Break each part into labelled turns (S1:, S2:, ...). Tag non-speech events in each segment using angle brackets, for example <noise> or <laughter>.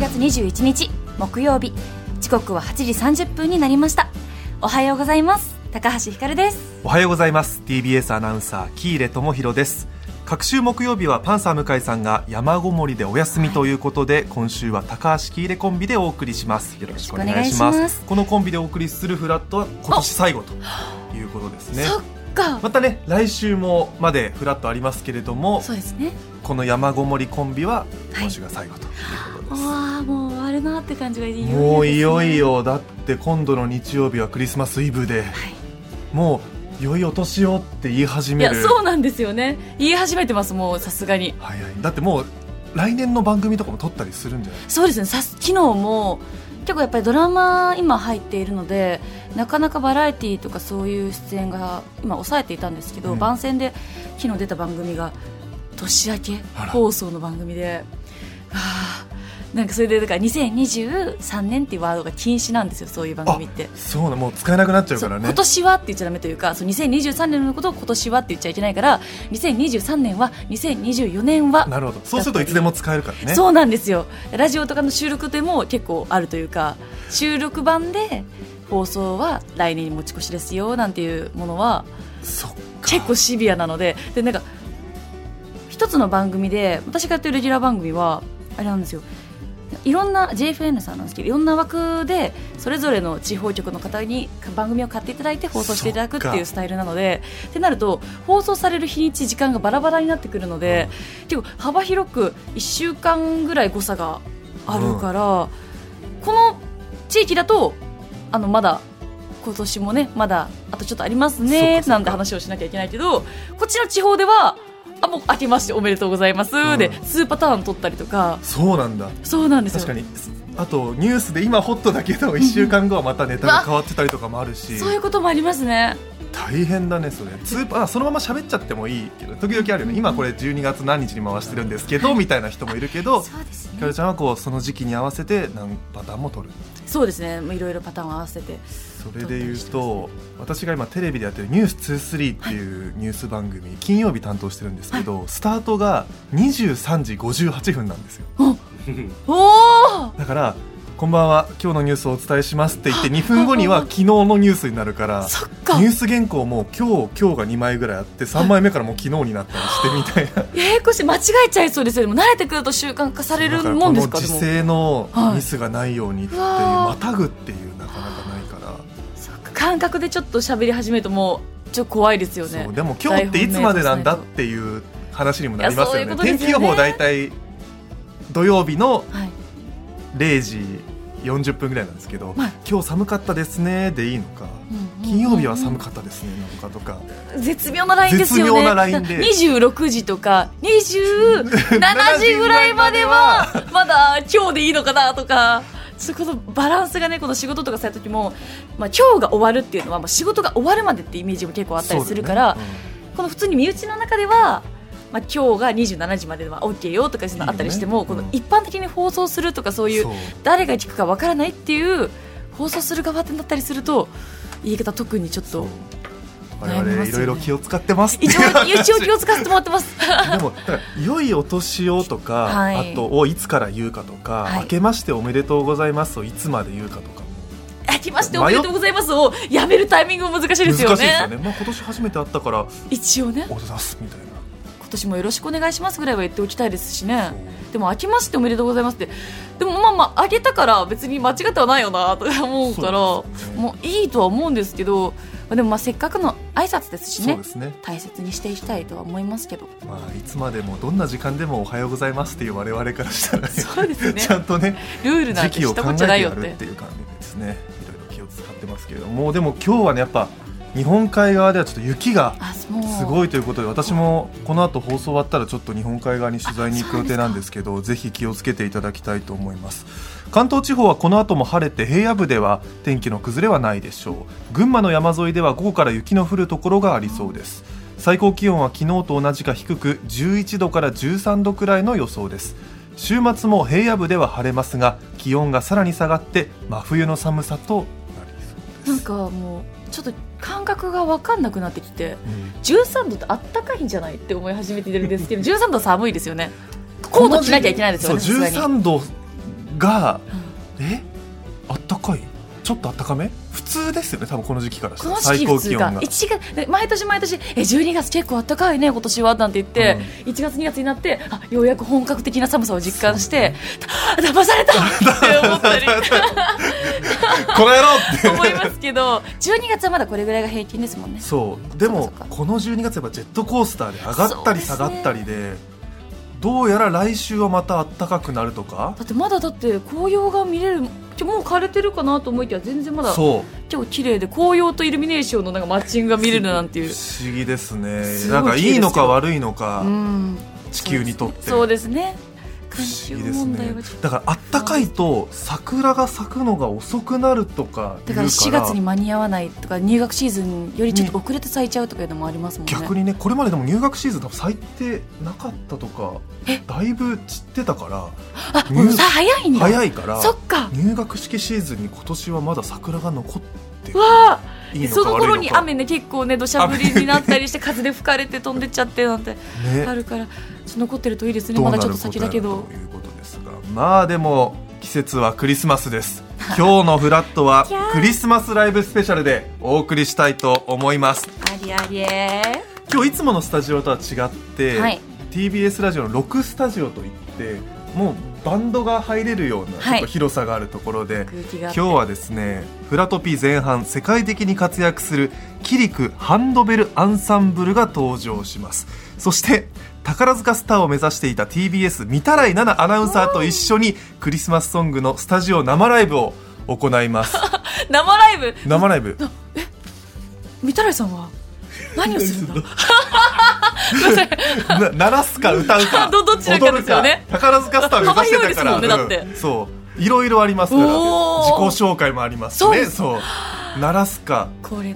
S1: 12月21日木曜日。時刻は8時30分になりました。おはようございます。高橋ひかるです。
S2: おはようございます。TBS アナウンサー喜入智弘です。各週木曜日はパンサー向井さんが山ごもりでお休みということで、今週は高橋喜入コンビでお送りします。よろしくお願いします。このコンビでお送りするフラットは今年最後ということですね。またね来週もまでフラットありますけれども
S1: そうですね。
S2: この山ごもりコンビは今週が最後ということで。す、
S1: ああもう終わるなって感じがいよいよ。ね
S2: もういよいよ。だって今度の日曜日はクリスマスイブで、もう良いお年をって言い始
S1: い
S2: める。
S1: やそうなんですよね。言い始めてますもうさすがに。
S2: 早いだってもう来年の番組とかも撮ったりするんじゃない？
S1: そうですね。さ昨日も結構やっぱりドラマ今入っているのでなかなかバラエティーとかそういう出演が今抑えていたんですけど、
S2: うん。
S1: 番宣で昨日出た番組が年明け放送の番組で。はあなんかそれでだから2023年っていうワードが禁止なんですよそういう番組って。
S2: そうなもう使えなくなっちゃうからね。
S1: 今年はって言っちゃダメというかそう2023年のことを今年はって言っちゃいけないから2023年は2024年は。
S2: なるほど。そうするといつでも使えるからね。
S1: そうなんですよ。ラジオとかの収録でも結構あるというか収録版で放送は来年に持ち越しですよなんていうものは
S2: そっか。
S1: 結構シビアなのででなんか一つの番組で私がやってるレギュラー番組はあれなんですよいろんな JFN さんなんですけどいろんな枠でそれぞれの地方局の方に番組を買っていただいて放送していただくっていうスタイルなのでってなると放送される日にち時間がバラバラになってくるので、結構幅広く1週間ぐらい誤差があるから、この地域だとあのまだ今年もねまだあとちょっとありますねなんて話をしなきゃいけないけどこっちの地方ではあもう明けましておめでとうございます、
S2: うん。
S1: で数パターン取ったりとか。
S2: そうなんだ。
S1: そうなんですよ。
S2: 確かに。あとニュースで今ホットだけど1週間後はまたネタが変わってたりとかもあるし。
S1: そういうこともありますね。
S2: 大変だねそれ。スーパーあそのまま喋っちゃってもいいけど時々あるよね。今これ12月何日に回してるんですけどみたいな人もいるけどひかるちゃんはこうその時期に合わせて何パターンも取る
S1: そうですね。いろいろパターンを合わせて。
S2: それで言うと私が今テレビでやってる「ニュース2 3っていうニュース番組、金曜日担当してるんですけど、スタートが23時58分なんですよ。<laughs>
S1: おお
S2: だから「こんばんは。今日のニュースをお伝えします」って言って2分後には昨日のニュースになるからニュース原稿も今日今日が2枚ぐらいあって3枚目からもう昨日になったりしてみたいな。<laughs>
S1: ややこしい間違えちゃいそうですよね。でも慣れてくると習慣化されるもんですか
S2: この時勢の
S1: はい。
S2: ミスがないようにっていう、
S1: うわー。
S2: またぐっていうなかなかないから、
S1: 感覚でちょっと喋り始めるともうちょっと怖いですよね。
S2: でも今日っていつまでなんだっていう話にもなりますよね。
S1: ね。
S2: 天気予報大体土曜日の
S1: はい。
S2: 0時40分ぐらいなんですけど、
S1: はい。
S2: 今日寒かったですねでいいのか、金曜日は寒かったですねなのかとか、
S1: 絶妙なラインですよね。
S2: 絶妙なラインで。
S1: 26時とか27時ぐらいまでは <laughs> まだ今日でいいのかなとか。そことバランスがねこの仕事とかされた時も、まあ、今日が終わるっていうのは、まあ、仕事が終わるまでってイメージも結構あったりするから、
S2: そうだよね。
S1: この普通に身内の中では、まあ、今日が27時までは OK よとかそういうのあったりしてもこの一般的に放送するとかそういう誰が聞くかわからないっていう放送する側ってなったりすると言い方特にちょっと
S2: 我々いろいろ気を使ってます
S1: 一応
S2: 話。
S1: 一応気を使わせてもらってます。
S2: でも良いお年をとか、
S1: はい。
S2: あとをいつから言うかとか、
S1: はい。
S2: 明けましておめでとうございますをいつまで言うかとかも。
S1: 明けましておめでとうございますをやめるタイミングも難しいですよ
S2: 難しいですよ
S1: ね。
S2: ね、まあ、今年初めて会ったから
S1: 一応ね。
S2: おはようございますみたいな。
S1: 今年もよろしくお願いしますぐらいは言っておきたいですしね。でも明けましておめでとうございますって。でもまあまああげたから別に間違ってはないよなと思うからもういいとは思うんですけどまあでもまあせっかくの挨拶ですしね。
S2: ね。
S1: 大切にしていきたいとは思いますけど。
S2: まあ、いつまでもどんな時間でもおはようございますっていう我々からしたらね
S1: そうですね。
S2: ちゃんとね
S1: ルールなんて
S2: 時期を考え
S1: 知ったこっちゃないよって
S2: いう感じですね。いろいろ気を使ってますけれども。でも今日はねやっぱ日本海側ではちょっと雪がすごいということで私もこの後放送終わったらちょっと日本海側に取材に行く予定なんですけどぜひ気をつけていただきたいと思います。関東地方はこの後も晴れて平野部では天気の崩れはないでしょう。群馬の山沿いでは午後から雪の降るところがありそうです。最高気温は昨日と同じか低く11度から13度くらいの予想です。週末も平野部では晴れますが気温がさらに下がって真冬の寒さとなりそうです。
S1: なんかもうちょっと感覚が分かんなくなってきて
S2: うん。
S1: 13度ってあったかいんじゃないって思い始めてるんですけど <laughs> 13度寒いですよね。コート着なきゃいけないですよね
S2: そう
S1: さすがに。
S2: 13度が、え？あったかい？ちょっとあったかめ？普通ですよね多分この時期からしたら。最高気温が。
S1: が1月で毎年毎年え12月結構あったかいね今年はなんて言って、1月2月になってあようやく本格的な寒さを実感して <laughs> だ騙された！って思ったり。<laughs>
S2: この野郎って。<laughs>
S1: 思いますけど12月はまだこれぐらいが平均ですもんね。
S2: そう。でもこの12月やっぱジェットコースターで上がったり下がったりでどうやら来週はまた暖かくなるとか。
S1: だってまだだって紅葉が見れるちょもう枯れてるかなと思いきや全然まだ
S2: そう。
S1: 超綺麗で紅葉とイルミネーションのなんかマッチングが見れるなんていう。
S2: 不思議ですね。なんかいいのか悪いのか
S1: うん。
S2: 地球にとって。
S1: そうですね
S2: 不思議ですね。だからあったかいと桜が咲くのが遅くなるとか
S1: だから4月に間に合わないとか入学シーズンよりちょっと遅れて咲いちゃうとかいうのもありますもんね。
S2: 逆にねこれまででも入学シーズン多分咲いてなかったとかだいぶ散ってたから
S1: あもうさ早いんだ。
S2: 早いから
S1: そっか。
S2: 入学式シーズンに今年はまだ桜が残ってる。
S1: わあ
S2: いいの
S1: その頃に雨ね結構ね土砂降りになったりして風で吹かれて飛んでっちゃってなんて <laughs>
S2: ね。
S1: あるからちょっと残ってるといいですねまだちょっと先だけど。
S2: ということですが。まあでも季節はクリスマスです。<laughs> 今日のフラットはクリスマスライブスペシャルでお送りしたいと思います。
S1: ありありえ。
S2: 今日いつものスタジオとは違って、
S1: はい。
S2: TBS ラジオの6スタジオといってもうバンドが入れるような
S1: はい。
S2: ちょっと広さがあるところで、
S1: 空気が
S2: 今日はですねフラトピ前半世界的に活躍するキリクハンドベルアンサンブルが登場します。そして宝塚スターを目指していた TBS 三田来奈々アナウンサーと一緒にクリスマスソングのスタジオ生ライブを行います。<laughs>
S1: 生ライブ？
S2: 生ライブ。
S1: 三田来さんは何をするんだ？<laughs>
S2: な鳴らすか歌うか。<laughs>
S1: どどちらかですよね。
S2: 踊るか宝塚スター目指してたから。そういろいろありますから。自己紹介もありますね。そう鳴らすか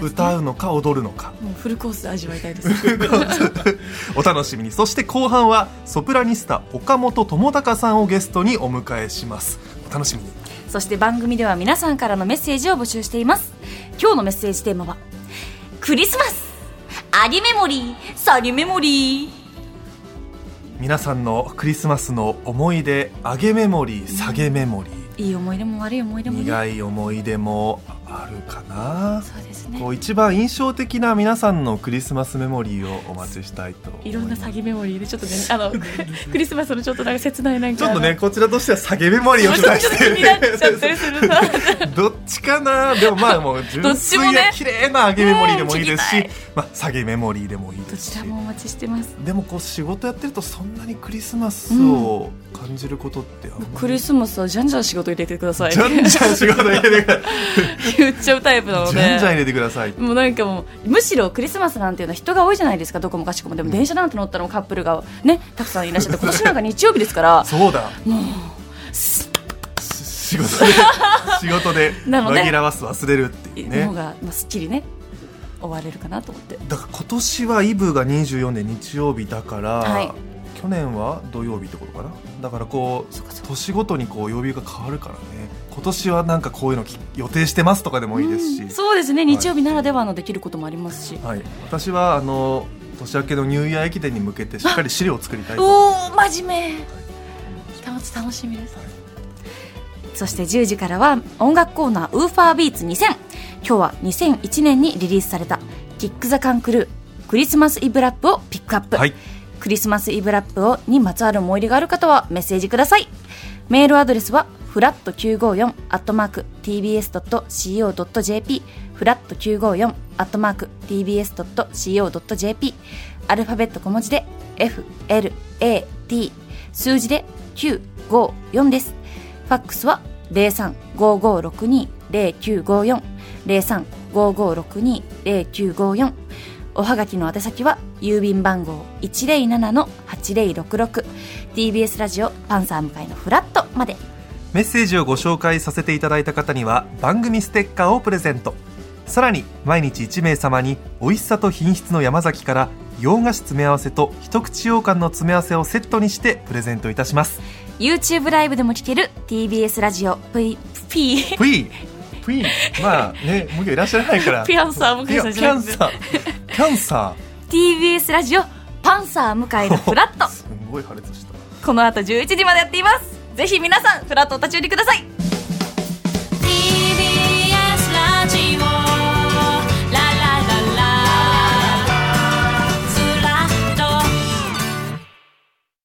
S2: 歌うのか踊るのか。
S1: もうフルコースで味わいたいです。<laughs>
S2: お楽しみに。そして後半はソプラニスタ岡本智隆さんをゲストにお迎えします。お楽しみに。
S1: そして番組では皆さんからのメッセージを募集しています。今日のメッセージテーマはクリスマスメモリーサリメモリー。
S2: 皆さんのクリスマスの思い出上げメモリー。下げメモリー
S1: いい思い出も悪い思い出もね。
S2: 苦い思い出もあるかな。
S1: そうですね。
S2: こう一番印象的な皆さんのクリスマスメモリーをお待ちしたいと思い
S1: ろんな詐欺メモリーでちょっとねあの <laughs> クリスマスのちょっとなんか切ないなんか。
S2: ちょっとねこちらとしては下げメモリーを期待して
S1: るな
S2: どっちかな？でもまあもう純
S1: どっち
S2: 粋な綺麗な上げメモリーでもいいですし、まあ、下げメモリーでもいい
S1: ど
S2: ですし。
S1: ちらもお待ちしてます。
S2: でもこう仕事やってるとそんなにクリスマスを感じることって
S1: クリスマスはじゃんじゃん仕事入れてください。
S2: じゃんじゃん仕事入れてくださ <laughs>
S1: 言っちゃうタイプなの
S2: い
S1: で。
S2: じゃんじゃん入れてください。
S1: もうなんかもうむしろクリスマスなんていうのは人が多いじゃないですか。どこもかしこも。でも電車なんて乗ったらカップルがねたくさんいらっしゃって今年なんか日曜日ですから。
S2: そうだ
S1: もう
S2: し仕事で <laughs> 仕事で紛らわす忘れるっていうね。
S1: の方が、まあ、すっきりね終われるかなと思って。
S2: だから今年はイブが24で日曜日だから、
S1: はい。
S2: 去年は土曜日ってことかな？だからこう年ごとにこう曜日が変わるからね。今年はなんかこういうのき予定してますとかでもいいですし、
S1: うんそうですね。日曜日ならではのできることもありますし、
S2: はい、私はあの年明けのニューイヤー駅伝に向けてしっかり資料を作りたいと。
S1: おお真面目。楽し楽しみです、そして10時からは音楽コーナーウーファービーツ2000今日は2001年にリリースされたキック・ザ・カン・クルークリスマスイブラップをピックアップ、
S2: はい
S1: クリスマスイブラップをにまつわる思い出がある方はメッセージください。メールアドレスはフラット954アットマーク tbs.co.jp フラット954アットマーク tbs.co.jp アルファベット小文字で FLAT 数字で954です。ファックスは0355620954 0355620954おはがきの宛先は郵便番号 107-8066TBS ラジオパンサー向かいのフラットまで。
S2: メッセージをご紹介させていただいた方には番組ステッカーをプレゼント。さらに毎日1名様に美味しさと品質の山崎から洋菓子詰め合わせと一口羊羹の詰め合わせをセットにしてプレゼントいたします。
S1: YouTube ライブでも聴ける TBS ラジオ。P
S2: プイプイまあねもういらっしゃらないから。<laughs>
S1: ピアンサー向井さんじゃなくて
S2: キャンサー。キャンサ
S1: TBS ラジオパンサー向井のフラット。
S2: ー <laughs> すんごい破裂した。
S1: この後11時までやっています。ぜひ皆さんフラットお立ち寄りください